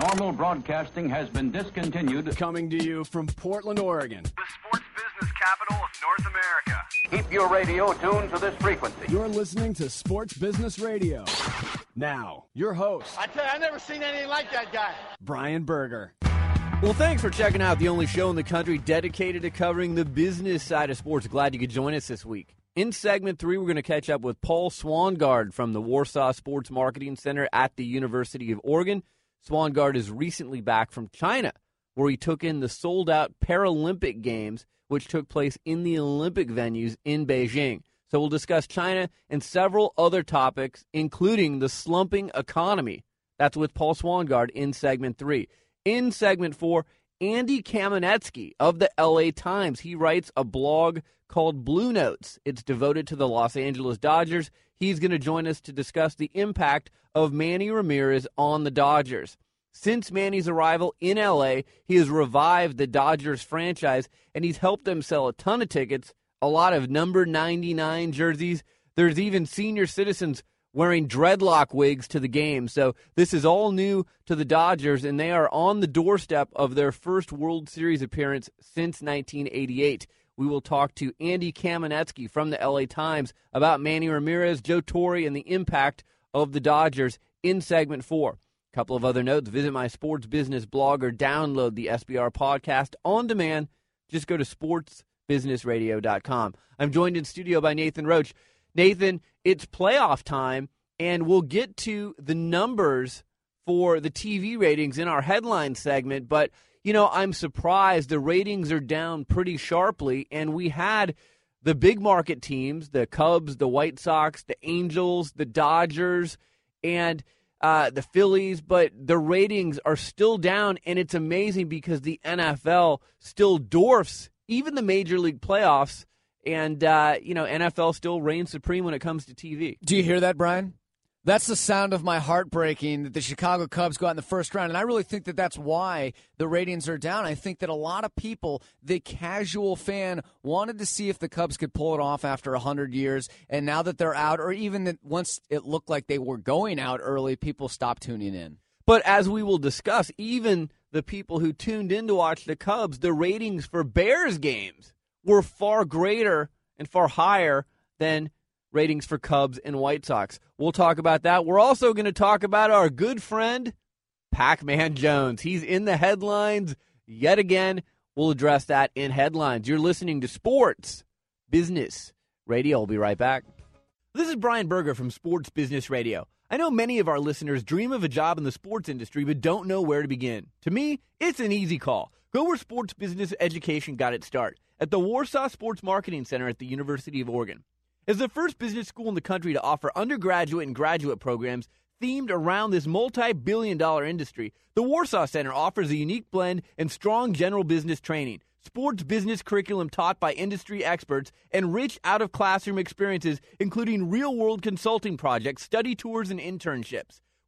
Normal broadcasting has been discontinued. Coming to you from Portland, Oregon. The sports business capital of North America. Keep your radio tuned to this frequency. You're listening to Sports Business Radio. Now, your host, I tell you, I've never seen anything like that guy. Brian Berger. Well, thanks for checking out the only show in the country dedicated to covering the business side of sports. Glad you could join us this week. In segment three, we're going to catch up with Paul Swangard from the Warsaw Sports Marketing Center at the University of Oregon. Swangard is recently back from China, where he took in the sold out Paralympic Games, which took place in the Olympic venues in Beijing. So we'll discuss China and several other topics, including the slumping economy. That's with Paul Swangard in segment three. In segment four, Andy Kamenetzky of the LA Times. He writes a blog called Blue Notes. It's devoted to the Los Angeles Dodgers. He's going to join us to discuss the impact of Manny Ramirez on the Dodgers. Since Manny's arrival in LA, he has revived the Dodgers franchise and he's helped them sell a ton of tickets, a lot of number 99 jerseys. There's even senior citizens wearing dreadlock wigs to the game. So this is all new to the Dodgers, and they are on the doorstep of their first World Series appearance since 1988. We will talk to Andy Kamenetzky from the LA Times about Manny Ramirez, Joe Torre, and the impact of the Dodgers in segment four. A couple of other notes visit my sports business blog or download the SBR podcast on demand. Just go to sportsbusinessradio.com. I'm joined in studio by Nathan Roach. Nathan, it's playoff time, and we'll get to the numbers for the TV ratings in our headline segment. But, you know, I'm surprised the ratings are down pretty sharply, and we had the big market teams the Cubs, the White Sox, the Angels, the Dodgers, and uh, the Phillies, but the ratings are still down, and it's amazing because the NFL still dwarfs even the Major League playoffs and uh, you know NFL still reigns supreme when it comes to TV. Do you hear that, Brian? That's the sound of my heart breaking that the Chicago Cubs go out in the first round. And I really think that that's why the ratings are down. I think that a lot of people, the casual fan, wanted to see if the Cubs could pull it off after 100 years. And now that they're out, or even that once it looked like they were going out early, people stopped tuning in. But as we will discuss, even the people who tuned in to watch the Cubs, the ratings for Bears games were far greater and far higher than ratings for Cubs and White Sox. We'll talk about that. We're also going to talk about our good friend, Pac Man Jones. He's in the headlines yet again. We'll address that in headlines. You're listening to Sports Business Radio. We'll be right back. This is Brian Berger from Sports Business Radio. I know many of our listeners dream of a job in the sports industry but don't know where to begin. To me, it's an easy call. Go where sports business education got its start at the Warsaw Sports Marketing Center at the University of Oregon. As the first business school in the country to offer undergraduate and graduate programs themed around this multi billion dollar industry, the Warsaw Center offers a unique blend and strong general business training, sports business curriculum taught by industry experts, and rich out of classroom experiences, including real world consulting projects, study tours, and internships.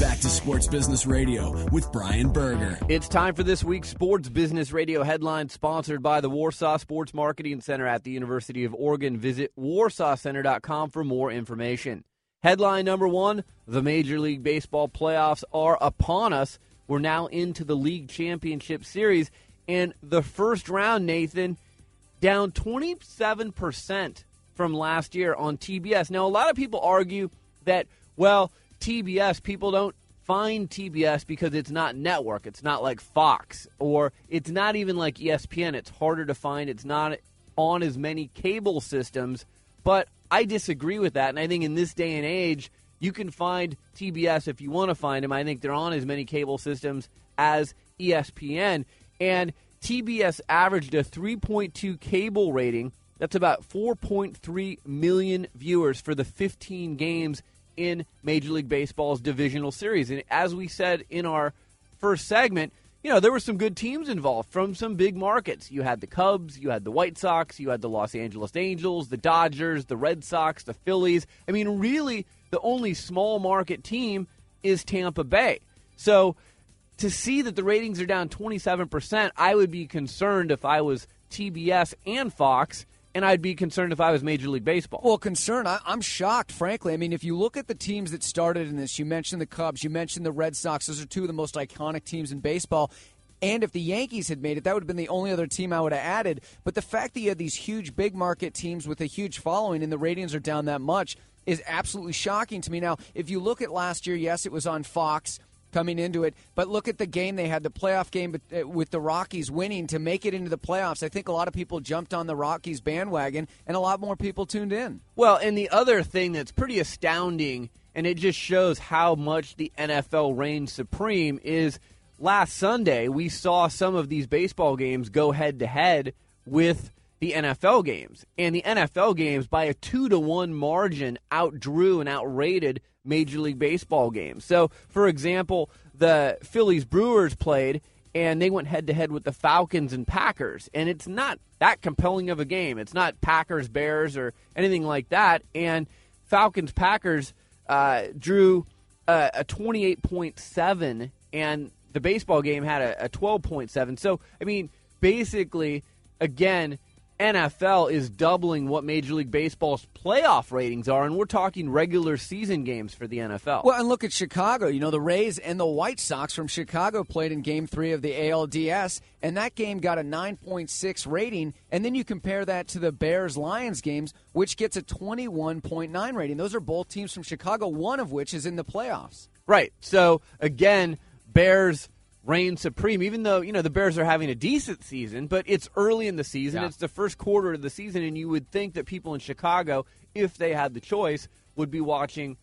Back to Sports Business Radio with Brian Berger. It's time for this week's Sports Business Radio headline, sponsored by the Warsaw Sports Marketing Center at the University of Oregon. Visit warsawcenter.com for more information. Headline number one The Major League Baseball playoffs are upon us. We're now into the League Championship Series, and the first round, Nathan, down 27% from last year on TBS. Now, a lot of people argue that, well, TBS, people don't find TBS because it's not network. It's not like Fox, or it's not even like ESPN. It's harder to find. It's not on as many cable systems. But I disagree with that. And I think in this day and age, you can find TBS if you want to find them. I think they're on as many cable systems as ESPN. And TBS averaged a 3.2 cable rating. That's about 4.3 million viewers for the 15 games in Major League Baseball's divisional series. And as we said in our first segment, you know, there were some good teams involved from some big markets. You had the Cubs, you had the White Sox, you had the Los Angeles Angels, the Dodgers, the Red Sox, the Phillies. I mean, really, the only small market team is Tampa Bay. So to see that the ratings are down 27%, I would be concerned if I was TBS and Fox and I'd be concerned if I was Major League Baseball. Well, concern. I, am shocked, frankly. I mean, if you look at the teams that started in this, you mentioned the Cubs, you mentioned the Red Sox. Those are two of the most iconic teams in baseball. And if the Yankees had made it, that would have been the only other team I would have added. But the fact that you had these huge, big market teams with a huge following and the ratings are down that much is absolutely shocking to me. Now, if you look at last year, yes, it was on Fox coming into it. But look at the game they had, the playoff game uh, with the Rockies winning to make it into the playoffs. I think a lot of people jumped on the Rockies bandwagon, and a lot more people tuned in. Well, and the other thing that's pretty astounding, and it just shows how much the NFL reigns supreme, is last Sunday we saw some of these baseball games go head to head with the NFL games. And the NFL games, by a two to one margin, outdrew and outrated Major League Baseball games. So, for example, the Phillies Brewers played and they went head to head with the Falcons and Packers. And it's not that compelling of a game. It's not Packers Bears or anything like that. And Falcons Packers uh, drew a, a 28.7, and the baseball game had a, a 12.7. So, I mean, basically, again, NFL is doubling what Major League Baseball's playoff ratings are, and we're talking regular season games for the NFL. Well, and look at Chicago. You know, the Rays and the White Sox from Chicago played in game three of the ALDS, and that game got a 9.6 rating. And then you compare that to the Bears Lions games, which gets a 21.9 rating. Those are both teams from Chicago, one of which is in the playoffs. Right. So, again, Bears reign supreme, even though, you know, the Bears are having a decent season, but it's early in the season. Yeah. It's the first quarter of the season, and you would think that people in Chicago, if they had the choice, would be watching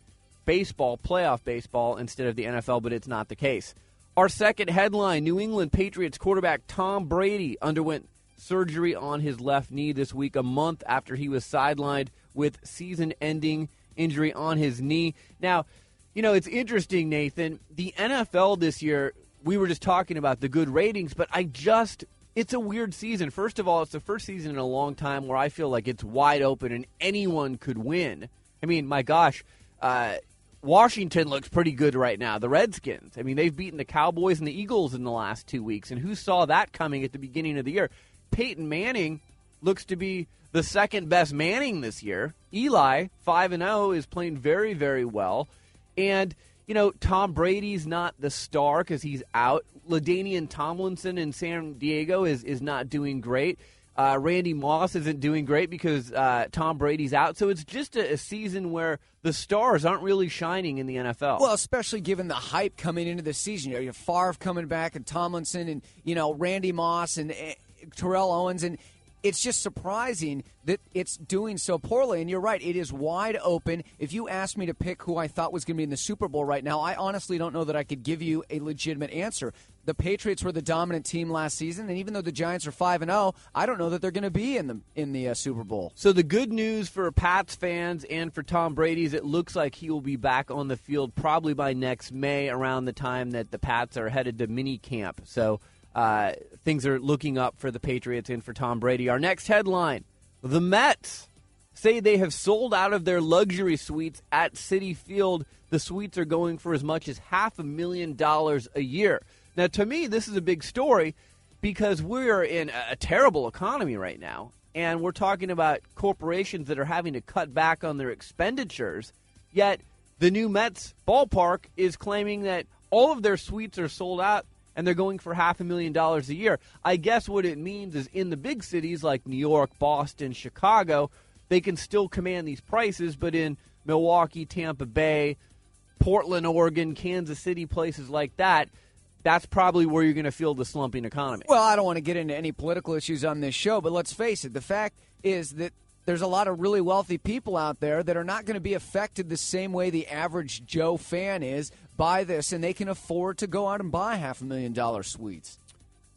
baseball, playoff baseball, instead of the NFL, but it's not the case. Our second headline New England Patriots quarterback Tom Brady underwent surgery on his left knee this week, a month after he was sidelined with season ending injury on his knee. Now, you know, it's interesting, Nathan. The NFL this year we were just talking about the good ratings, but I just it's a weird season. First of all, it's the first season in a long time where I feel like it's wide open and anyone could win. I mean, my gosh, uh, Washington looks pretty good right now. The Redskins. I mean, they've beaten the Cowboys and the Eagles in the last two weeks, and who saw that coming at the beginning of the year? Peyton Manning looks to be the second best Manning this year. Eli, five and zero, oh, is playing very, very well, and you know, Tom Brady's not the star because he's out. LaDainian Tomlinson in San Diego is, is not doing great. Uh, Randy Moss isn't doing great because uh, Tom Brady's out. So it's just a, a, season where the stars aren't really shining in the NFL. Well, especially given the hype coming into the season. You know, you have Favre coming back and Tomlinson and, you know, Randy Moss and uh, Terrell Owens. And it's just surprising that it's doing so poorly. And you're right, it is wide open. If you asked me to pick who I thought was going to be in the Super Bowl right now, I honestly don't know that I could give you a legitimate answer. The Patriots were the dominant team last season, and even though the Giants are five and zero, oh, I don't know that they're going to be in the in the uh, Super Bowl. So the good news for Pats fans and for Tom Brady is it looks like he will be back on the field probably by next May, around the time that the Pats are headed to mini camp. So uh, things are looking up for the Patriots and for Tom Brady. Our next headline The Mets say they have sold out of their luxury suites at Citi Field. The suites are going for as much as half a million dollars a year. Now, to me, this is a big story because we're in a terrible economy right now. And we're talking about corporations that are having to cut back on their expenditures. Yet, the new Mets ballpark is claiming that all of their suites are sold out and they're going for half a million dollars a year. I guess what it means is in the big cities like New York, Boston, Chicago, they can still command these prices, but in Milwaukee, Tampa Bay, Portland, Oregon, Kansas City, places like that, that's probably where you're going to feel the slumping economy. Well, I don't want to get into any political issues on this show, but let's face it, the fact is that there's a lot of really wealthy people out there that are not going to be affected the same way the average Joe fan is by this, and they can afford to go out and buy half a million dollar suites.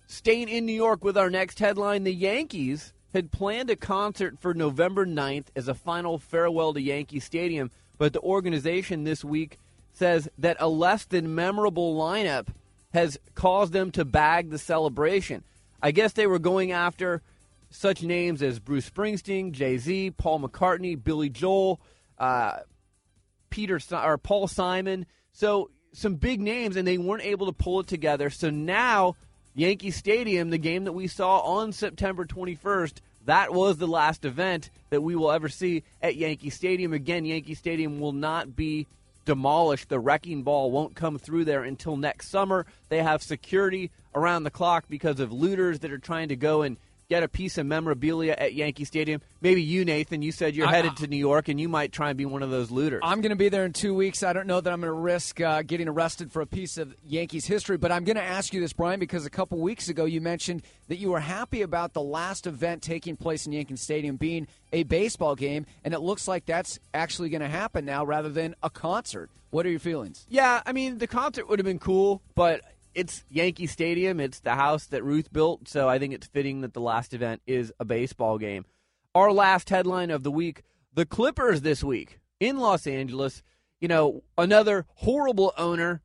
Staying in New York with our next headline the Yankees had planned a concert for November 9th as a final farewell to Yankee Stadium, but the organization this week says that a less than memorable lineup has caused them to bag the celebration. I guess they were going after such names as Bruce Springsteen, Jay Z, Paul McCartney, Billy Joel, uh, Peter or Paul Simon. So some big names, and they weren't able to pull it together. So now Yankee Stadium, the game that we saw on September 21st, that was the last event that we will ever see at Yankee Stadium. Again, Yankee Stadium will not be demolished. The wrecking ball won't come through there until next summer. They have security around the clock because of looters that are trying to go and get a piece of memorabilia at Yankee Stadium. Maybe you, Nathan, you said you're I- headed to New York and you might try and be one of those looters. I'm going to be there in two weeks. I don't know that I'm going to risk uh, getting arrested for a piece of Yankees history, but I'm going to ask you this, Brian, because a couple weeks ago you mentioned that you were happy about the last event taking place in Yankee Stadium being a baseball game, and it looks like that's actually going to happen now rather than a concert. What are your feelings? Yeah, I mean, the concert would have been cool, but it's Yankee Stadium. It's the house that Ruth built, so I think it's fitting that the last event is a baseball game. Our last headline of the week the Clippers this week in Los Angeles. You know, another horrible owner,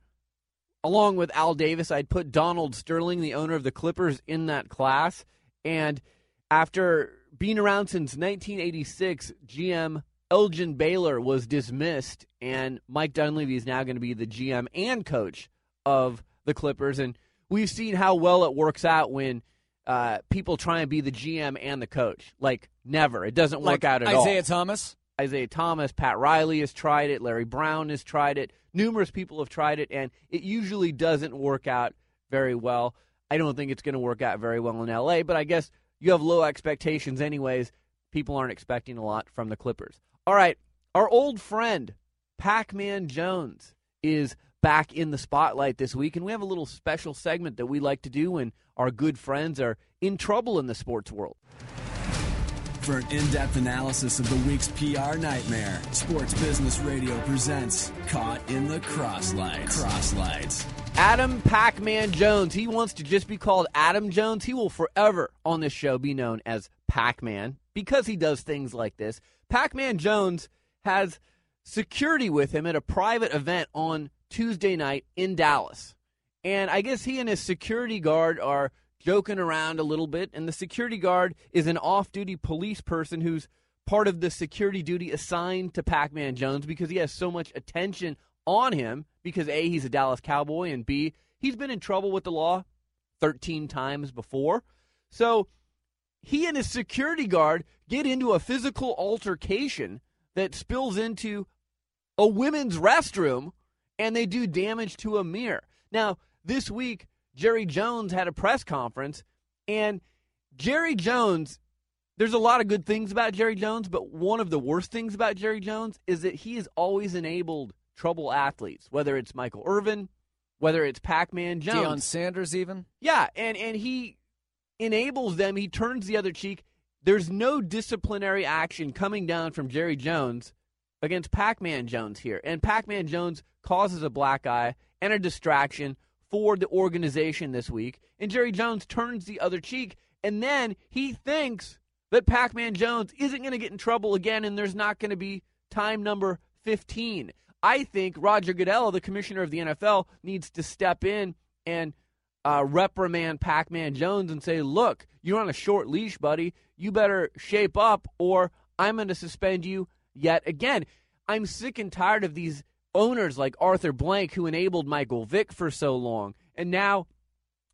along with Al Davis. I'd put Donald Sterling, the owner of the Clippers, in that class. And after being around since 1986, GM Elgin Baylor was dismissed, and Mike Dunleavy is now going to be the GM and coach of the Clippers. And we've seen how well it works out when uh, people try and be the GM and the coach. Like, never. It doesn't work Like out at all. Isiah Thomas? Isiah Thomas, Pat Riley has tried it, Larry Brown has tried it, numerous people have tried it, and it usually doesn't work out very well. I don't think it's going to work out very well in LA, but I guess you have low expectations anyways. People aren't expecting a lot from the Clippers. All right, our old friend Pac Man Jones is back in the spotlight this week, and we have a little special segment that we like to do when our good friends are in trouble in the sports world. For an in depth analysis of the week's PR nightmare, Sports Business Radio presents Caught in the Crosslights. Crosslights. Adam Pac Man Jones. He wants to just be called Adam Jones. He will forever on this show be known as Pac Man because he does things like this. Pac Man Jones has security with him at a private event on Tuesday night in Dallas. And I guess he and his security guard are joking around a little bit. And the security guard is an off duty police person who's part of the security duty assigned to Pac Man Jones because he has so much attention on him because A, he's a Dallas Cowboy, and B, he's been in trouble with the law 13 times before. So he and his security guard get into a physical altercation that spills into a women's restroom and they do damage to a mirror. Now, this week, Jerry Jones had a press conference, and Jerry Jones, there's a lot of good things about Jerry Jones, but one of the worst things about Jerry Jones is that he has always enabled trouble athletes, whether it's Michael Irvin, whether it's Pac Man Jones. Deion Sanders, even? Yeah, and and he enables them. He turns the other cheek. There's no disciplinary action coming down from Jerry Jones against Pac-Man Jones here, and Pac-Man Jones causes a black eye and a distraction for the organization this week. And Jerry Jones turns the other cheek, and then he thinks that Pac-Man Jones isn't going to get in trouble again, and there's not going to be time number 15. I think Roger Goodell, the commissioner of the NFL, needs to step in and uh, reprimand Pac Man Jones and say, look, you're on a short leash, buddy. You better shape up, or I'm going to suspend you yet again. I'm sick and tired of these owners like Arthur Blank, who enabled Michael Vick for so long. And now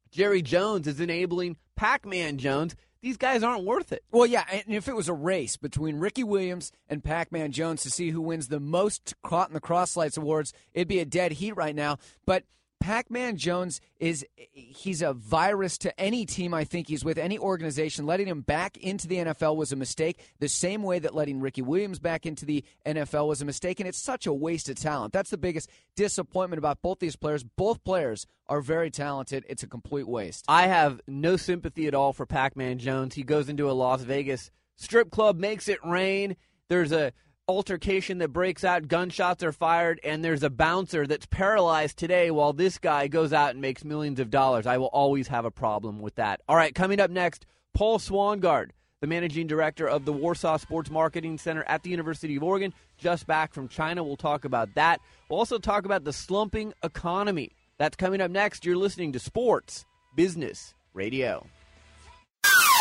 Jerry Jones is enabling Pac Man Jones. These guys aren't worth it. Well, yeah, and if it was a race between Ricky Williams and Pac Man Jones to see who wins the most Caught in the Crosslights awards, it'd be a dead heat right now. But Pac Man Jones is he's a virus to any team I think he's with, any organization. Letting him back into the NFL was a mistake, the same way that letting Ricky Williams back into the NFL was a mistake, and it's such a waste of talent. That's the biggest disappointment about both these players. Both players are very talented. It's a complete waste. I have no sympathy at all for Pac Man Jones. He goes into a Las Vegas strip club, makes it rain. There's a altercation that breaks out, gunshots are fired, and there's a bouncer that's paralyzed today while this guy goes out and makes millions of dollars. I will always have a problem with that. All right, coming up next, Paul Swangard, the managing director of the Warsaw Sports Marketing Center at the University of Oregon, just back from China. We'll talk about that. We'll also talk about the slumping economy That's coming up next. You're listening to Sports Business Radio.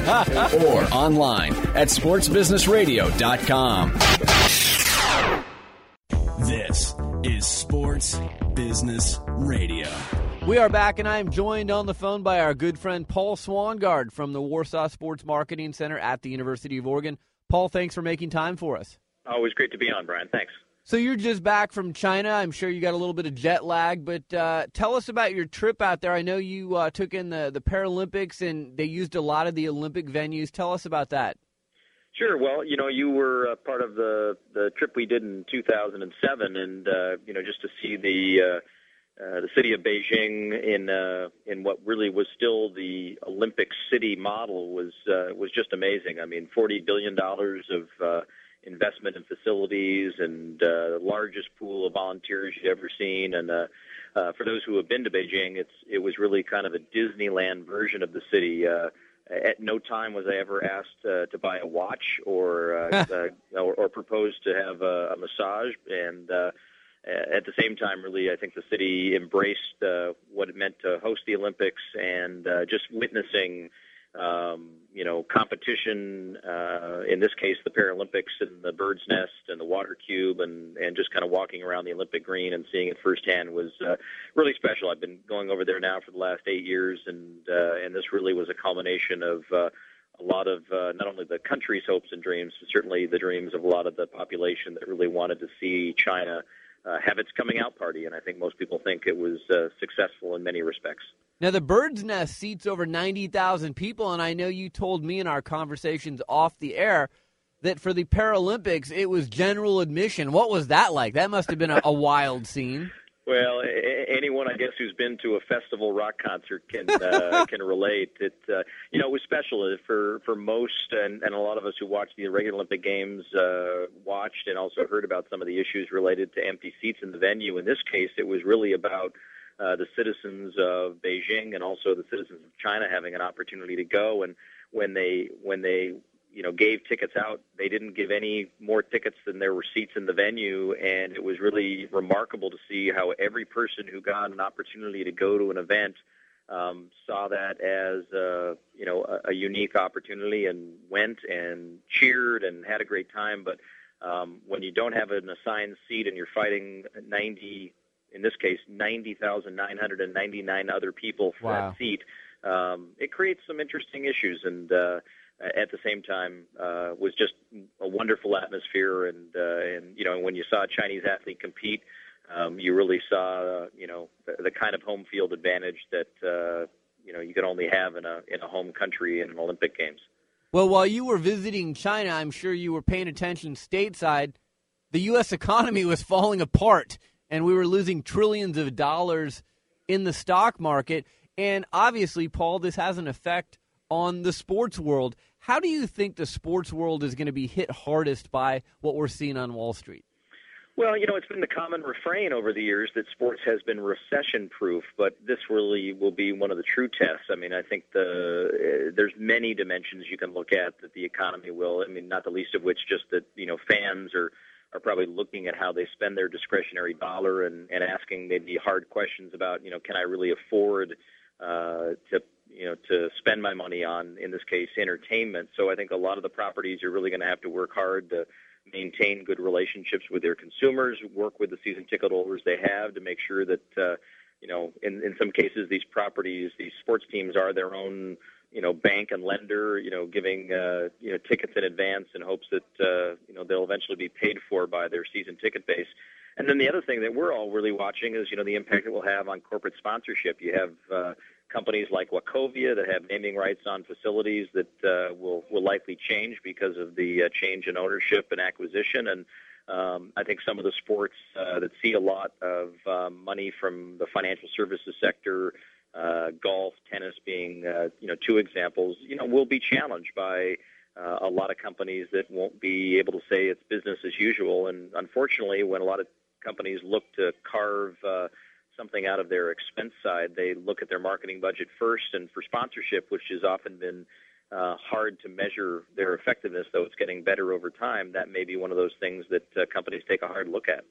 or online at sportsbusinessradio.com. This is Sports Business Radio. We are back, and I am joined on the phone by our good friend Paul Swangard from the Warsaw Sports Marketing Center at the University of Oregon. Paul, thanks for making time for us. Always great to be on, Brian. Thanks. So you're just back from China. I'm sure you got a little bit of jet lag, but uh, tell us about your trip out there. I know you uh, took in the the Paralympics, and they used a lot of the Olympic venues. Tell us about that. Sure. Well, you know, you were uh, part of the the trip we did in 2007, and uh, you know, just to see the uh, uh, the city of Beijing in uh, in what really was still the Olympic city model was uh, was just amazing. I mean, 40 billion dollars of uh, investment in facilities and uh, the largest pool of volunteers you'd ever seen. And uh, uh, for those who have been to Beijing, it's it was really kind of a Disneyland version of the city. Uh, at no time was I ever asked uh, to buy a watch or, uh, uh, or or proposed to have a, a massage. And uh, at the same time, really, I think the city embraced uh, what it meant to host the Olympics and uh, just witnessing um, you know, competition. Uh, in this case, the Paralympics and the Bird's Nest and the Water Cube, and and just kind of walking around the Olympic Green and seeing it firsthand was uh, really special. I've been going over there now for the last eight years, and uh, and this really was a culmination of. Uh, a lot of uh, not only the country's hopes and dreams, but certainly the dreams of a lot of the population that really wanted to see China uh, have its coming out party. And I think most people think it was uh, successful in many respects. Now, the Bird's Nest seats over 90,000 people, and I know you told me in our conversations off the air that for the Paralympics, it was general admission. What was that like? That must have been a, a wild scene. Well, anyone I guess who's been to a festival rock concert can uh, can relate. It uh, you know it was special for for most and, and a lot of us who watched the regular Olympic Games uh, watched and also heard about some of the issues related to empty seats in the venue. In this case, it was really about uh, the citizens of Beijing and also the citizens of China having an opportunity to go. And when they when they you know gave tickets out, they didn't give any more tickets than there were seats in the venue, and it was really remarkable to see how every person who got an opportunity to go to an event um, saw that as uh, you know a, a unique opportunity and went and cheered and had a great time. But um, when you don't have an assigned seat and you're fighting 90 in this case, 90,999 other people for wow. that seat. Um, it creates some interesting issues, and uh, at the same time, uh, was just a wonderful atmosphere. And uh, and you know, when you saw a Chinese athlete compete, um, you really saw uh, you know the, the kind of home field advantage that uh, you know you can only have in a in a home country in an Olympic Games. Well, while you were visiting China, I'm sure you were paying attention stateside. The U.S. economy was falling apart and we were losing trillions of dollars in the stock market. And obviously, Paul, this has an effect on the sports world. How do you think the sports world is going to be hit hardest by what we're seeing on Wall Street? Well, you know, it's been the common refrain over the years that sports has been recession proof, but this really will be one of the true tests. I mean, I think the uh, there's many dimensions you can look at that the economy will. I mean, not the least of which just that, you know, fans are are probably looking at how they spend their discretionary dollar and, and asking maybe hard questions about, you know, can I really afford uh, to, you know, to spend my money on, in this case, entertainment. So I think a lot of the properties are really going to have to work hard to maintain good relationships with their consumers, work with the season ticket holders they have to make sure that, uh, you know, in, in some cases, these properties, these sports teams are their own you know bank and lender you know giving uh, you know tickets in advance in hopes that uh, you know they'll eventually be paid for by their season ticket base. And then the other thing that we're all really watching is you know the impact it will have on corporate sponsorship. You have uh, companies like Wachovia that have naming rights on facilities that uh, will will likely change because of the uh, change in ownership and acquisition and um, I think some of the sports uh, that see a lot of um, money from the financial services sector, uh, golf, tennis being uh, you know two examples, you know will be challenged by uh, a lot of companies that won't be able to say it's business as usual. And unfortunately, when a lot of companies look to carve uh, something out of their expense side, they look at their marketing budget first. And for sponsorship, which has often been uh, hard to measure their effectiveness, though it's getting better over time, that may be one of those things that uh, companies take a hard look at.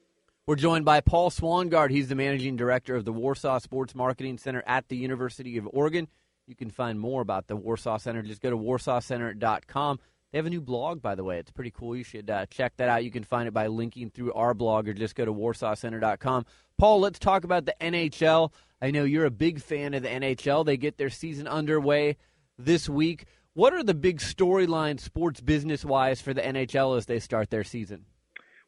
We're joined by Paul Swangard. He's the managing director of the Warsaw Sports Marketing Center at the University of Oregon. You can find more about the Warsaw Center. Just go to warsawcenter.com. They have a new blog, by the way. It's pretty cool. You should uh, check that out. You can find it by linking through our blog or just go to warsawcenter.com. Paul, let's talk about the NHL. I know you're a big fan of the NHL. They get their season underway this week. What are the big storylines, sports business wise, for the NHL as they start their season?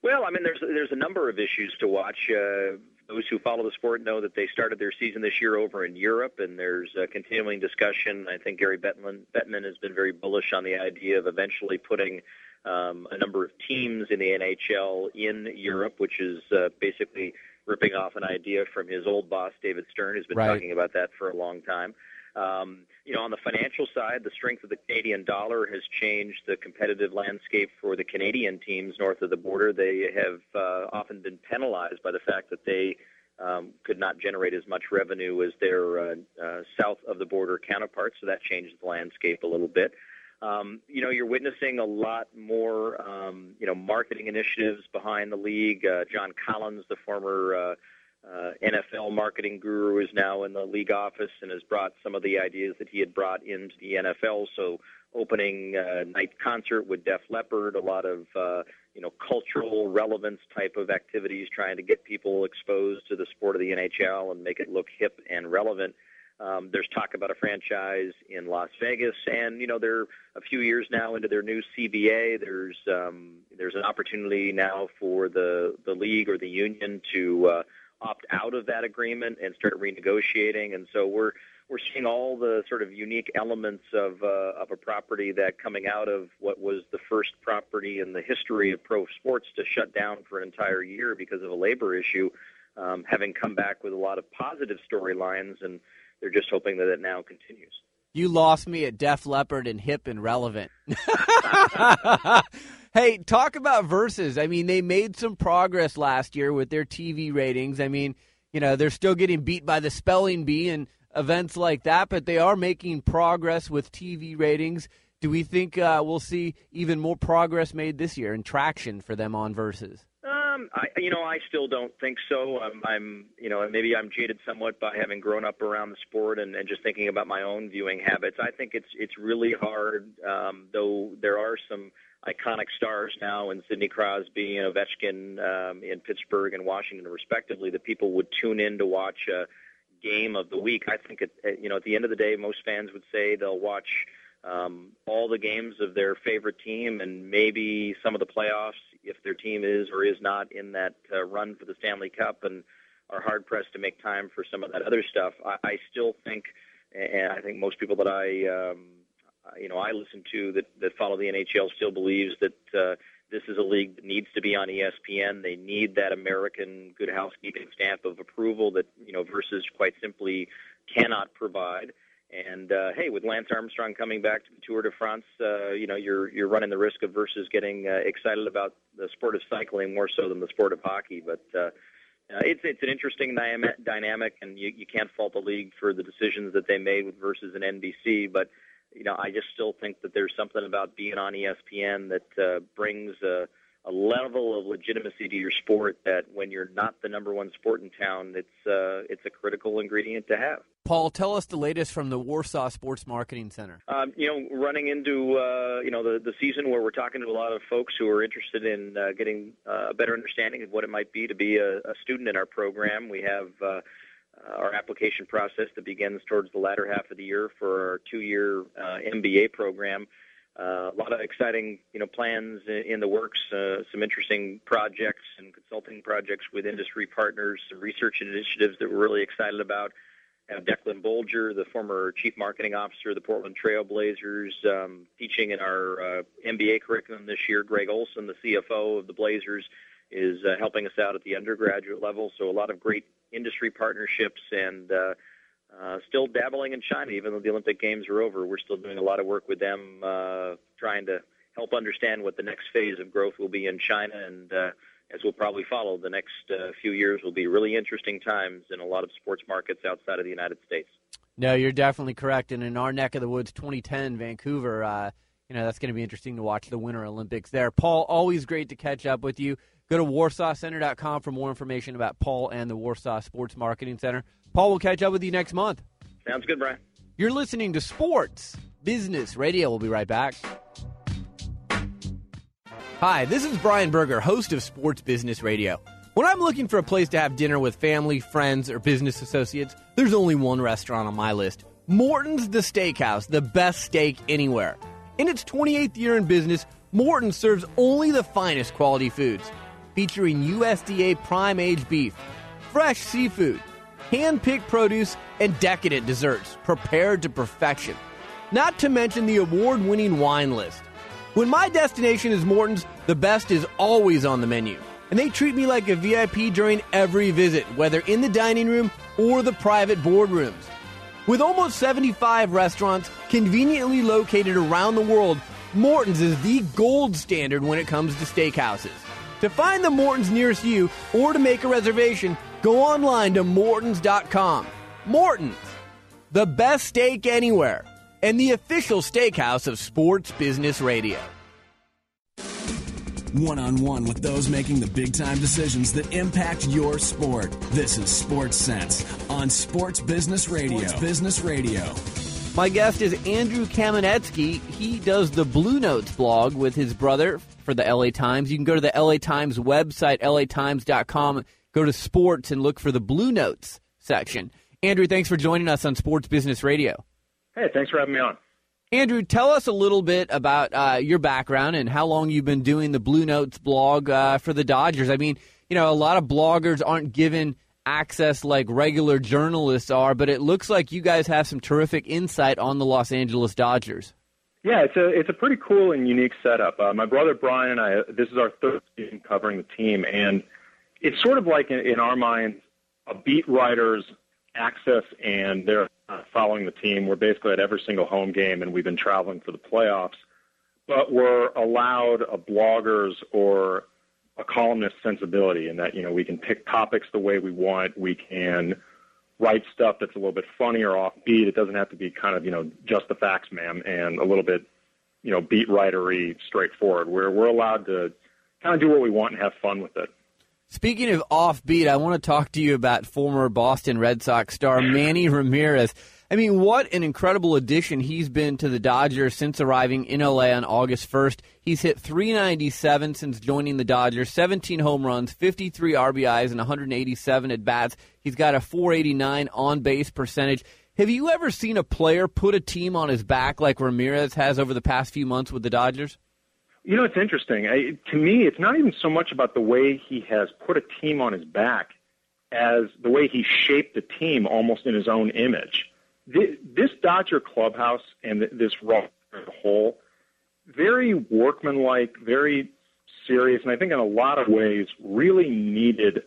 Well, I mean, there's there's a number of issues to watch. Uh, those who follow the sport know that they started their season this year over in Europe, and there's a continuing discussion. I think Gary Bettman, Bettman has been very bullish on the idea of eventually putting um, a number of teams in the NHL in Europe, which is uh, basically ripping off an idea from his old boss, David Stern, who's been right. talking about that for a long time. Um, you know, on the financial side, the strength of the Canadian dollar has changed the competitive landscape for the Canadian teams north of the border. They have uh, often been penalized by the fact that they um, could not generate as much revenue as their uh, uh, south of the border counterparts. So that changed the landscape a little bit. Um, you know, you're witnessing a lot more, um, you know, marketing initiatives behind the league. Uh, John Collins, the former uh, uh, NFL marketing guru is now in the league office and has brought some of the ideas that he had brought into the NFL. So opening uh, night concert with Def Leppard, a lot of uh, you know cultural relevance type of activities, trying to get people exposed to the sport of the NHL and make it look hip and relevant. Um, there's talk about a franchise in Las Vegas, and you know they're a few years now into their new CBA. There's um, there's an opportunity now for the the league or the union to uh, opt out of that agreement and start renegotiating. And so we're we're seeing all the sort of unique elements of uh, of a property that coming out of what was the first property in the history of pro sports to shut down for an entire year because of a labor issue, um, having come back with a lot of positive storylines, and they're just hoping that it now continues. You lost me at Def Leppard and hip and relevant. hey, talk about Versus. I mean, they made some progress last year with their TV ratings. I mean, you know, they're still getting beat by the spelling bee and events like that, but they are making progress with TV ratings. Do we think uh, we'll see even more progress made this year and traction for them on Versus? Um, I, you know, I still don't think so. I'm, I'm, you know, maybe I'm jaded somewhat by having grown up around the sport and, and just thinking about my own viewing habits. I think it's it's really hard, um, though there are some iconic stars now in Sidney Crosby and Ovechkin um, in Pittsburgh and Washington, respectively, that people would tune in to watch a game of the week. I think, at, you know, at the end of the day, most fans would say they'll watch um, all the games of their favorite team and maybe some of the playoffs if their team is or is not in that uh, run for the Stanley Cup and are hard pressed to make time for some of that other stuff. I, I still think, and I think most people that I um, you know I listen to that that follow the NHL still believes that uh, this is a league that needs to be on ESPN. They need that American good housekeeping stamp of approval that you know versus quite simply cannot provide. And uh, hey, with Lance Armstrong coming back to the Tour de France, uh, you know you're you're running the risk of versus getting uh, excited about the sport of cycling more so than the sport of hockey. But uh, uh, it's it's an interesting dynamic, and you, you can't fault the league for the decisions that they made with versus an NBC. But you know, I just still think that there's something about being on ESPN that uh, brings a, a level of legitimacy to your sport that when you're not the number one sport in town, it's uh, it's a critical ingredient to have. Paul, tell us the latest from the Warsaw Sports Marketing Center. Um, you know, running into uh, you know the the season where we're talking to a lot of folks who are interested in uh, getting uh, a better understanding of what it might be to be a, a student in our program. We have. Our application process that begins towards the latter half of the year for our two-year uh, MBA program. Uh, a lot of exciting, you know, plans in the works. Uh, some interesting projects and consulting projects with industry partners. Some research initiatives that we're really excited about. Have Declan Bolger, the former chief marketing officer of the Portland Trailblazers, um, teaching in our uh, MBA curriculum this year. Greg Olson, the CFO of the Blazers, is uh, helping us out at the undergraduate level. So a lot of great industry partnerships and uh, uh, still dabbling in China, even though the Olympic Games are over. We're still doing a lot of work with them, uh, trying to help understand what the next phase of growth will be in China. And uh, as we'll probably follow, the next uh, few years will be really interesting times in a lot of sports markets outside of the United States. No, you're definitely correct. And in our neck of the woods, 2010, Vancouver, uh, you know, that's going to be interesting to watch the Winter Olympics there. Paul, always great to catch up with you. Go to warsawcenter.com for more information about Paul and the Warsaw Sports Marketing Center. Paul will catch up with you next month. Sounds good, Brian. You're listening to Sports Business Radio. We'll be right back. Hi, this is Brian Berger, host of Sports Business Radio. When I'm looking for a place to have dinner with family, friends, or business associates, there's only one restaurant on my list Morton's the Steakhouse, the best steak anywhere. In its 28th year in business, Morton serves only the finest quality foods, featuring USDA prime aged beef, fresh seafood, hand picked produce, and decadent desserts prepared to perfection. Not to mention the award winning wine list. When my destination is Morton's, the best is always on the menu. And they treat me like a VIP during every visit, whether in the dining room or the private boardrooms. With almost 75 restaurants conveniently located around the world, Morton's is the gold standard when it comes to steakhouses. To find the Morton's nearest you or to make a reservation, go online to Mortons.com. Morton's, the best steak anywhere, and the official steakhouse of Sports Business Radio. One on one with those making the big time decisions that impact your sport. This is Sports Sense on Sports Business Radio. Sports Business Radio. My guest is Andrew Kamenetzky. He does the Blue Notes blog with his brother for the LA Times. You can go to the LA Times website, latimes.com, go to sports and look for the Blue Notes section. Andrew, thanks for joining us on Sports Business Radio. Hey, thanks for having me on. Andrew, tell us a little bit about uh, your background and how long you've been doing the Blue Notes blog uh, for the Dodgers. I mean, you know, a lot of bloggers aren't given access like regular journalists are, but it looks like you guys have some terrific insight on the Los Angeles Dodgers. Yeah, it's a it's a pretty cool and unique setup. Uh, my brother Brian and I, this is our third season covering the team, and it's sort of like in, in our minds a beat writer's access and they're following the team. We're basically at every single home game, and we've been traveling for the playoffs. But we're allowed a blogger's or a columnist sensibility in that you know we can pick topics the way we want. We can write stuff that's a little bit funny or offbeat. It doesn't have to be kind of you know just the facts, ma'am, and a little bit you know beat writery, straightforward. We're we're allowed to kind of do what we want and have fun with it. Speaking of offbeat, I want to talk to you about former Boston Red Sox star Manny Ramirez. I mean, what an incredible addition he's been to the Dodgers since arriving in LA on August 1st. He's hit 397 since joining the Dodgers, 17 home runs, 53 RBIs, and 187 at bats. He's got a 489 on base percentage. Have you ever seen a player put a team on his back like Ramirez has over the past few months with the Dodgers? You know, it's interesting. I, to me, it's not even so much about the way he has put a team on his back as the way he shaped the team almost in his own image. This Dodger clubhouse and this a whole, very workmanlike, very serious, and I think in a lot of ways really needed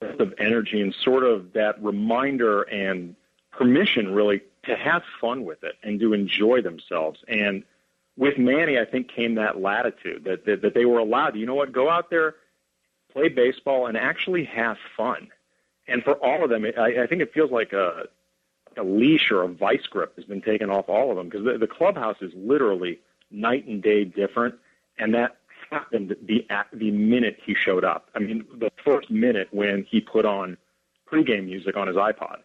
of energy and sort of that reminder and permission really to have fun with it and to enjoy themselves. And with Manny, I think came that latitude that, that that they were allowed. You know what? Go out there, play baseball, and actually have fun. And for all of them, I, I think it feels like a a leash or a vice grip has been taken off all of them because the, the clubhouse is literally night and day different, and that happened the at the minute he showed up. I mean, the first minute when he put on pregame music on his iPod.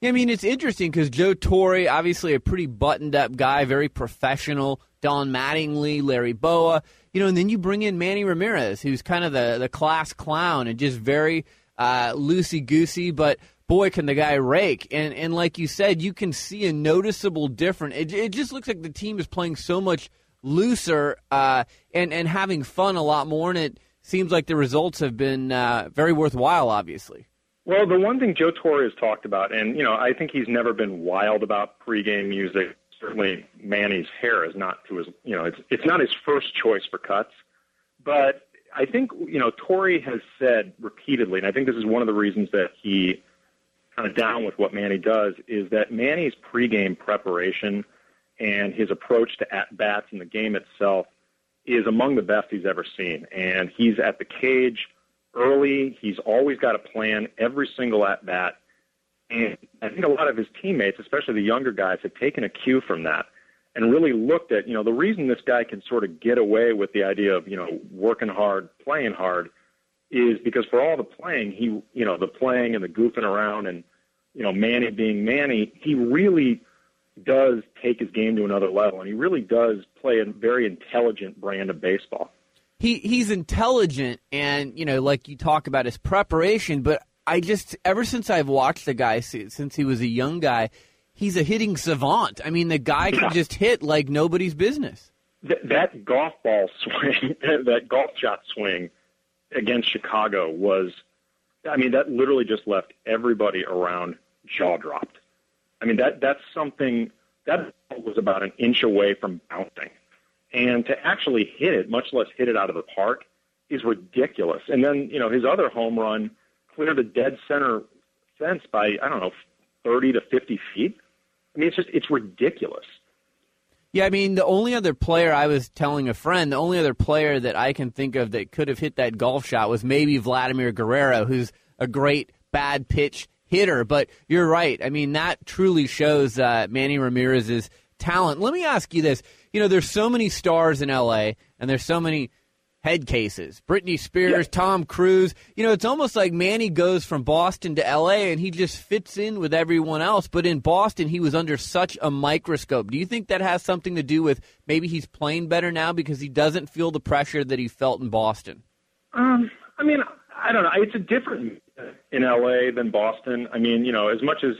Yeah, I mean, it's interesting because Joe Torre, obviously a pretty buttoned up guy, very professional. Don Mattingly, Larry Bowa, you know, and then you bring in Manny Ramirez, who's kind of the, the class clown and just very uh, loosey goosey, but boy, can the guy rake. And and like you said, you can see a noticeable difference. It, it just looks like the team is playing so much looser uh, and and having fun a lot more, and it seems like the results have been uh, very worthwhile. Obviously. Well, the one thing Joe Torre has talked about, and you know, I think he's never been wild about pregame music. Certainly, Manny's hair is not to his, you know, it's it's not his first choice for cuts. But I think you know, Torre has said repeatedly, and I think this is one of the reasons that he kind of down with what Manny does, is that Manny's pregame preparation and his approach to at bats and the game itself is among the best he's ever seen. And he's at the cage early. He's always got a plan every single at bat. And I think a lot of his teammates, especially the younger guys, have taken a cue from that and really looked at, you know, the reason this guy can sort of get away with the idea of, you know, working hard, playing hard is because for all the playing, he, you know, the playing and the goofing around and, you know, Manny being Manny, he really does take his game to another level and he really does play a very intelligent brand of baseball. He he's intelligent and you know like you talk about his preparation but i just ever since i've watched the guy since he was a young guy he's a hitting savant. I mean the guy can just hit like nobody's business. That, that golf ball swing that golf shot swing against chicago was i mean that literally just left everybody around jaw dropped i mean that that's something that was about an inch away from bouncing and to actually hit it, much less hit it out of the park, is ridiculous. And then, you know, his other home run cleared the dead center fence by, I don't know, 30 to 50 feet. I mean, it's just, it's ridiculous. Yeah, I mean, the only other player I was telling a friend, the only other player that I can think of that could have hit that golf shot was maybe Vladimir Guerrero, who's a great bad pitch hitter. But you're right. I mean, that truly shows uh, Manny Ramirez's talent. Let me ask you this you know, there's so many stars in LA and there's so many head cases. Britney Spears, yeah. Tom Cruise. You know, it's almost like Manny goes from Boston to LA and he just fits in with everyone else. But in Boston, he was under such a microscope. Do you think that has something to do with maybe he's playing better now because he doesn't feel the pressure that he felt in Boston? Um, I mean, I don't know. It's a different in LA than Boston. I mean, you know, as much as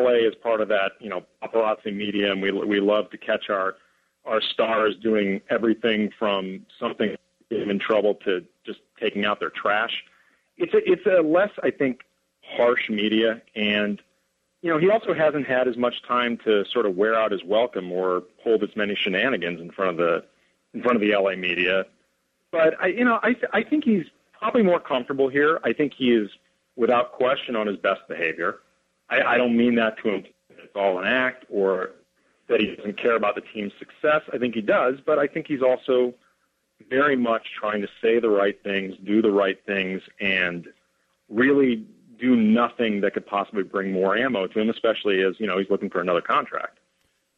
LA is part of that, you know, paparazzi media, and we we love to catch our our stars doing everything from something in trouble to just taking out their trash. It's a, it's a less, I think, harsh media, and you know he also hasn't had as much time to sort of wear out his welcome or hold as many shenanigans in front of the in front of the LA media. But I, you know, I th- I think he's probably more comfortable here. I think he is, without question, on his best behavior. I, I don't mean that to imply it's all an act or that he doesn't care about the team's success. I think he does, but I think he's also very much trying to say the right things, do the right things, and really do nothing that could possibly bring more ammo to him, especially as, you know, he's looking for another contract.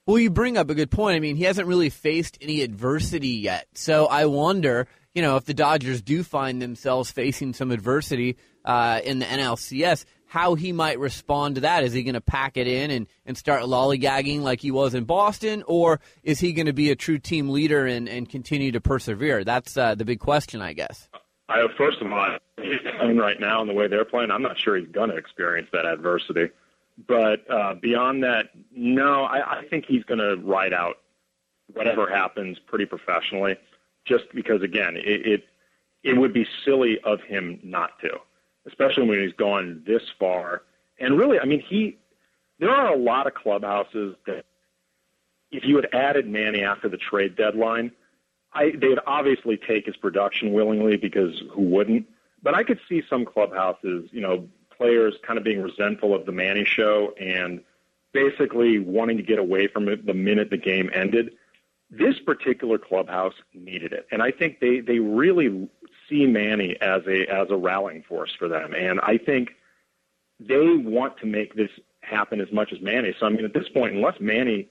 Well, you bring up a good point. I mean, he hasn't really faced any adversity yet. So I wonder, you know, if the Dodgers do find themselves facing some adversity uh, in the NLCS, how he might respond to that. Is he going to pack it in and, and start lollygagging like he was in Boston, or is he going to be a true team leader and, and continue to persevere? That's uh, the big question, I guess. I, first of all, playing right now in the way they're playing. I'm not sure he's going to experience that adversity. But uh, beyond that, no, I, I think he's going to ride out whatever happens pretty professionally. Just because, again, it, it it would be silly of him not to especially when he's gone this far. And really, I mean, he there are a lot of clubhouses that if you had added Manny after the trade deadline, I they'd obviously take his production willingly because who wouldn't? But I could see some clubhouses, you know, players kind of being resentful of the Manny show and basically wanting to get away from it the minute the game ended. This particular clubhouse needed it, and I think they they really see Manny as a as a rallying force for them, and I think they want to make this happen as much as Manny. So I mean, at this point, unless Manny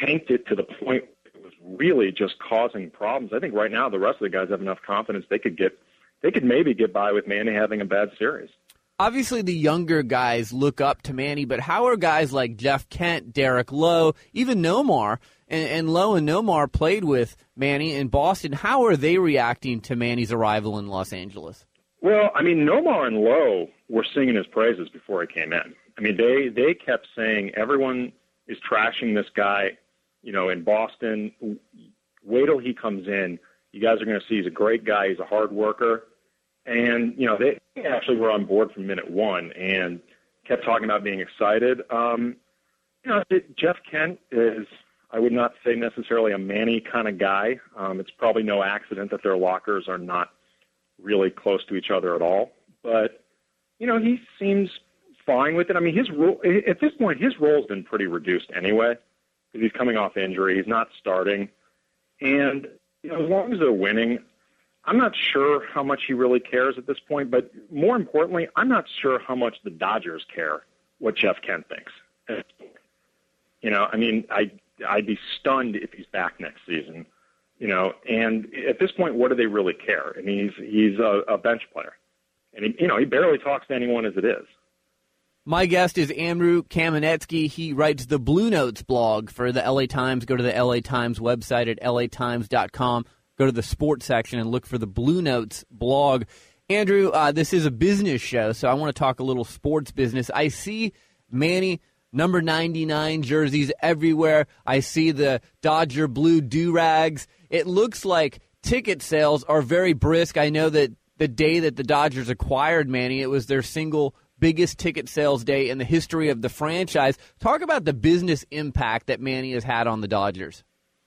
tanked it to the point it was really just causing problems, I think right now the rest of the guys have enough confidence they could get they could maybe get by with Manny having a bad series. Obviously, the younger guys look up to Manny, but how are guys like Jeff Kent, Derek Lowe, even Nomar? And, and Lowe and Nomar played with Manny in Boston. How are they reacting to Manny's arrival in Los Angeles? Well, I mean, Nomar and Lowe were singing his praises before he came in. I mean, they they kept saying everyone is trashing this guy, you know, in Boston. Wait till he comes in. You guys are going to see he's a great guy. He's a hard worker, and you know they actually were on board from minute one and kept talking about being excited. Um, you know, Jeff Kent is. I would not say necessarily a Manny kind of guy. Um, it's probably no accident that their lockers are not really close to each other at all. But you know, he seems fine with it. I mean, his role at this point, his role's been pretty reduced anyway because he's coming off injury. He's not starting, and you know, as long as they're winning, I'm not sure how much he really cares at this point. But more importantly, I'm not sure how much the Dodgers care what Jeff Kent thinks. You know, I mean, I I'd be stunned if he's back next season. You know, and at this point, what do they really care? I mean, he's he's a, a bench player, and he, you know he barely talks to anyone as it is. My guest is Andrew Kamenetzky. He writes the Blue Notes blog for the LA Times. Go to the LA Times website at latimes.com. Go to the sports section and look for the Blue Notes blog. Andrew, uh, this is a business show, so I want to talk a little sports business. I see Manny number 99 jerseys everywhere. I see the Dodger blue do rags. It looks like ticket sales are very brisk. I know that the day that the Dodgers acquired Manny, it was their single biggest ticket sales day in the history of the franchise. Talk about the business impact that Manny has had on the Dodgers.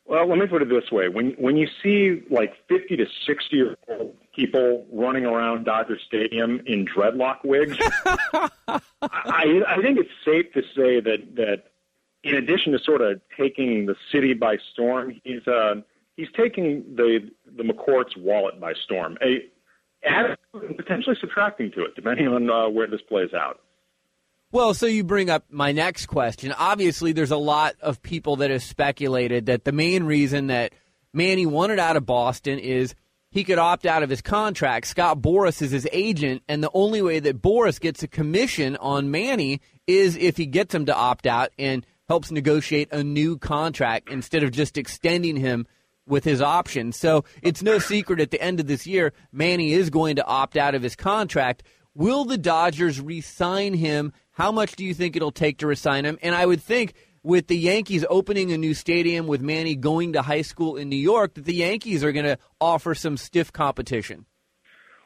Well, let me put it this way: when when you see like fifty to sixty year old people running around Dodger Stadium in dreadlock wigs, I, I think it's safe to say that that in addition to sort of taking the city by storm, he's uh, he's taking the the McCourt's wallet by storm. A, adding potentially subtracting to it, depending on uh, where this plays out. Well, so you bring up my next question. Obviously, there's a lot of people that have speculated that the main reason that Manny wanted out of Boston is he could opt out of his contract. Scott Boras is his agent, and the only way that Boras gets a commission on Manny is if he gets him to opt out and helps negotiate a new contract instead of just extending him with his option. So it's no secret at the end of this year, Manny is going to opt out of his contract. Will the Dodgers re sign him how much do you think it'll take to resign him? And I would think with the Yankees opening a new stadium with Manny going to high school in New York that the Yankees are going to offer some stiff competition.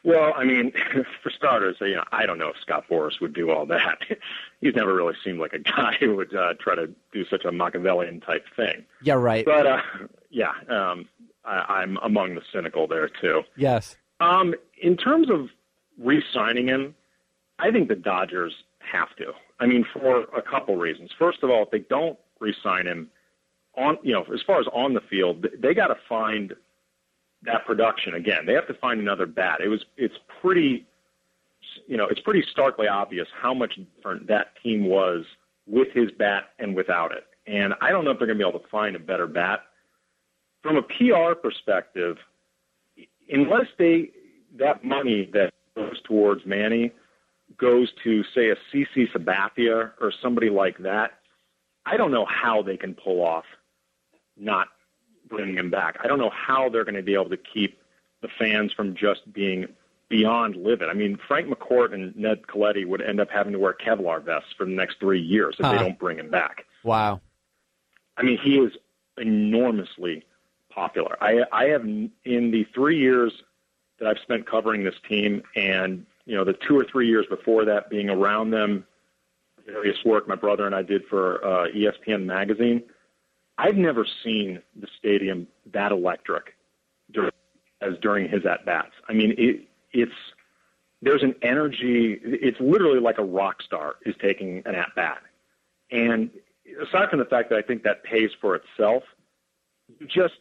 Well, I mean, for starters, you know, I don't know if Scott Boras would do all that. He's never really seemed like a guy who would uh, try to do such a Machiavellian type thing. Yeah, right. But uh, yeah, um, I, I'm among the cynical there too. Yes. Um, in terms of re-signing him, I think the Dodgers have to. I mean, for a couple reasons. First of all, if they don't re-sign him, on you know, as far as on the field, they got to find that production again. They have to find another bat. It was it's pretty, you know, it's pretty starkly obvious how much different that team was with his bat and without it. And I don't know if they're going to be able to find a better bat. From a PR perspective, unless they that money that goes towards Manny goes to, say, a CC Sabathia or somebody like that, I don't know how they can pull off not bringing him back. I don't know how they're going to be able to keep the fans from just being beyond livid. I mean, Frank McCourt and Ned Colletti would end up having to wear Kevlar vests for the next three years if uh, they don't bring him back. Wow. I mean, he is enormously popular. I, I have, in the three years that I've spent covering this team and you know, the two or three years before that being around them, various work my brother and I did for uh, ESPN magazine, I've never seen the stadium that electric during, as during his at bats. I mean, it, it's there's an energy. It's literally like a rock star is taking an at bat, and aside from the fact that I think that pays for itself, just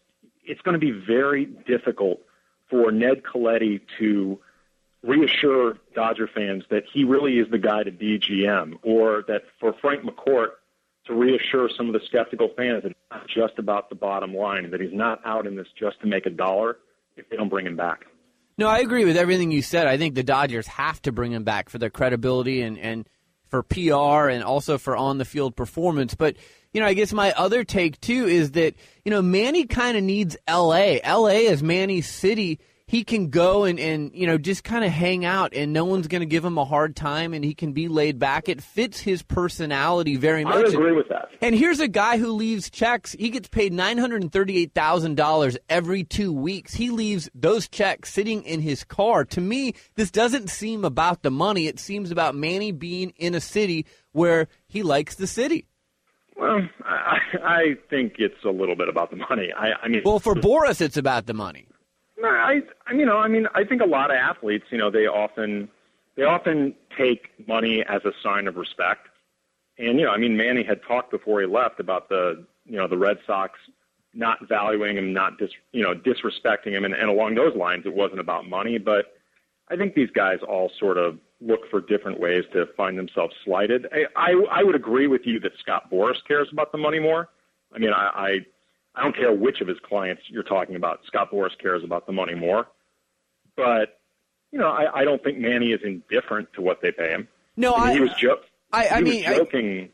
it's going to be very difficult for Ned Colletti to reassure Dodger fans that he really is the guy to be GM, or that for Frank McCourt to reassure some of the skeptical fans that it's not just about the bottom line, that he's not out in this just to make a dollar if they don't bring him back. No, I agree with everything you said. I think the Dodgers have to bring him back for their credibility and, and for PR and also for on the field performance. But, you know, I guess my other take too is that, you know, Manny kind of needs LA. LA is Manny's city he can go and, and you know just kind of hang out and no one's going to give him a hard time and he can be laid back. It fits his personality very much. I agree with that. And here's a guy who leaves checks. He gets paid nine hundred and thirty-eight thousand dollars every two weeks. He leaves those checks sitting in his car. To me, this doesn't seem about the money. It seems about Manny being in a city where he likes the city. Well, I, I think it's a little bit about the money. I, I mean, well, for Boras, it's about the money. No, I, I, you know, I mean, I think a lot of athletes, you know, they often, they often take money as a sign of respect. And you know, I mean, Manny had talked before he left about the, you know, the Red Sox not valuing him, not dis, you know, disrespecting him, and, and along those lines, it wasn't about money. But I think these guys all sort of look for different ways to find themselves slighted. I, I, I would agree with you that Scott Boras cares about the money more. I mean, I, I I don't care which of his clients you're talking about. Scott Boras cares about the money more. But, you know, I, I don't think Manny is indifferent to what they pay him. No, I, I he was jo- I, I mean, was joking.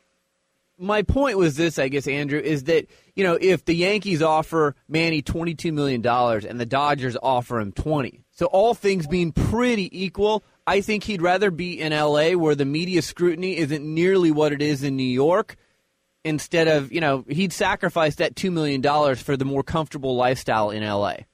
My point was this, I guess, Andrew, is that you know if the Yankees offer Manny twenty two million dollars and the Dodgers offer him twenty, so all things being pretty equal, I think he'd rather be in L.A. where the media scrutiny isn't nearly what it is in New York. Instead of you know he'd sacrifice that two million dollars for the more comfortable lifestyle in L.A.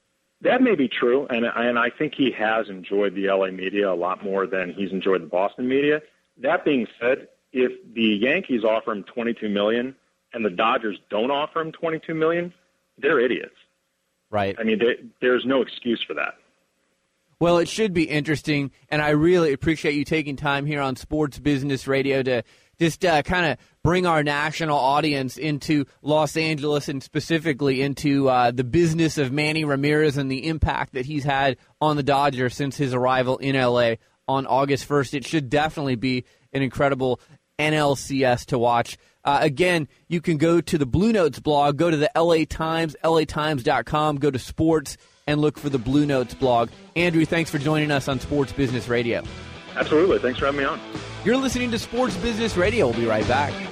That may be true, and and I think he has enjoyed the LA media a lot more than he's enjoyed the Boston media. That being said, if the Yankees offer him 22 million and the Dodgers don't offer him 22 million, they're idiots. Right. I mean, they, there's no excuse for that. Well, it should be interesting, and I really appreciate you taking time here on Sports Business Radio to just uh, kind of bring our national audience into Los Angeles and specifically into uh, the business of Manny Ramirez and the impact that he's had on the Dodgers since his arrival in LA on August 1st. It should definitely be an incredible NLCS to watch. Uh, again, you can go to the Blue Notes blog, go to the LA Times, latimes.com, go to sports, and look for the Blue Notes blog. Andrew, thanks for joining us on Sports Business Radio. Absolutely. Thanks for having me on. You're listening to Sports Business Radio. We'll be right back.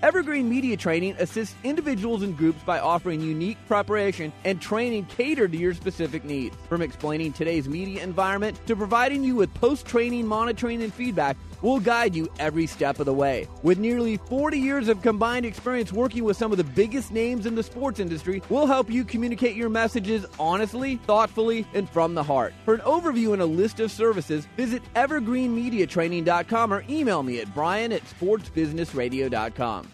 Evergreen Media Training assists individuals and groups by offering unique preparation and training catered to your specific needs. From explaining today's media environment to providing you with post training monitoring and feedback, we'll guide you every step of the way. With nearly 40 years of combined experience working with some of the biggest names in the sports industry, we'll help you communicate your messages honestly, thoughtfully, and from the heart. For an overview and a list of services, visit evergreenmediatraining.com or email me at brian at sportsbusinessradio.com.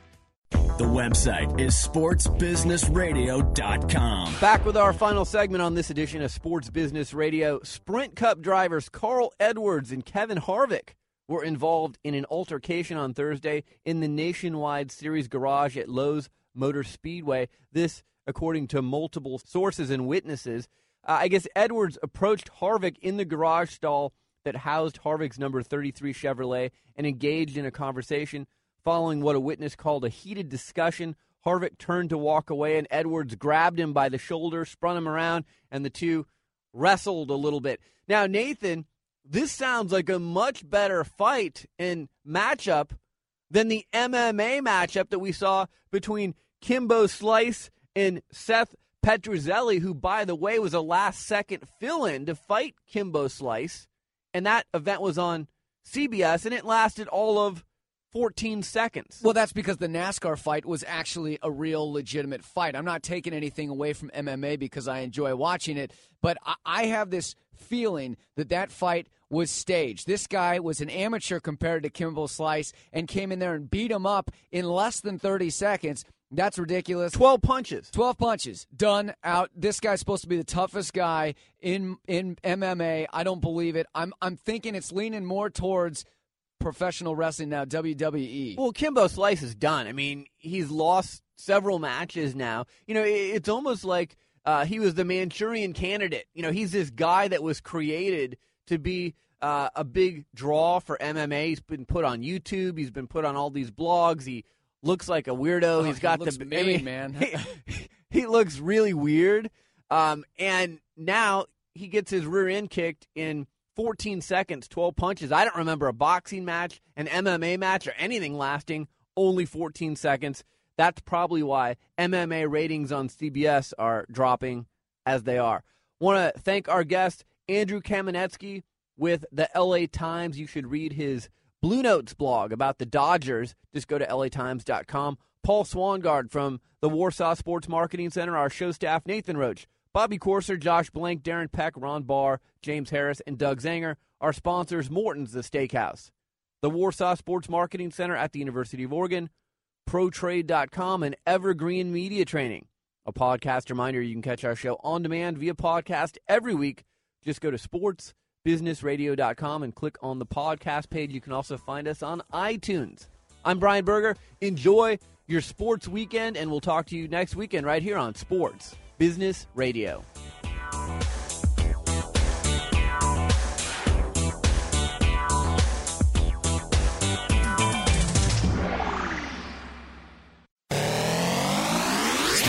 The website is sportsbusinessradio.com. Back with our final segment on this edition of Sports Business Radio. Sprint Cup drivers Carl Edwards and Kevin Harvick were involved in an altercation on Thursday in the Nationwide Series garage at Lowe's Motor Speedway. This, according to multiple sources and witnesses. Uh, I guess Edwards approached Harvick in the garage stall that housed Harvick's number 33 Chevrolet and engaged in a conversation. Following what a witness called a heated discussion, Harvick turned to walk away, and Edwards grabbed him by the shoulder, spun him around, and the two wrestled a little bit. Now, Nathan, this sounds like a much better fight and matchup than the MMA matchup that we saw between Kimbo Slice and Seth Petruzelli, who, by the way, was a last second fill in to fight Kimbo Slice. And that event was on CBS, and it lasted all of 14 seconds. Well, that's because the NASCAR fight was actually a real legitimate fight. I'm not taking anything away from MMA because I enjoy watching it, but I have this feeling that that fight was staged. This guy was an amateur compared to Kimbo Slice and came in there and beat him up in less than 30 seconds. That's ridiculous. 12 punches. 12 punches. Done out. This guy's supposed to be the toughest guy in in MMA. I don't believe it. I'm I'm thinking it's leaning more towards professional wrestling now, WWE. Well, Kimbo Slice is done. I mean, he's lost several matches now. You know, it's almost like uh, he was the Manchurian candidate. You know, he's this guy that was created to be uh, a big draw for MMA. He's been put on YouTube. He's been put on all these blogs. He looks like a weirdo. Oh, he's he got looks the mean, I mean, man. He, he looks really weird. Um, and now he gets his rear end kicked in 14 seconds, 12 punches. I don't remember a boxing match, an MMA match, or anything lasting only 14 seconds. That's probably why MMA ratings on CBS are dropping as they are. Want to thank our guest, Andrew Kamenetzky with the LA Times. You should read his Blue Notes blog about the Dodgers. Just go to latimes.com. Paul Swangard from the Warsaw Sports Marketing Center, our show staff, Nathan Roach, Bobby Corser, Josh Blank, Darren Peck, Ron Barr, James Harris, and Doug Zanger. Our sponsors, Morton's The Steakhouse, the Warsaw Sports Marketing Center at the University of Oregon, ProTrade.com, and Evergreen Media Training. A podcast reminder you can catch our show on demand via podcast every week. Just go to sportsbusinessradio.com and click on the podcast page. You can also find us on iTunes. I'm Brian Berger. Enjoy your sports weekend, and we'll talk to you next weekend right here on Sports Business Radio.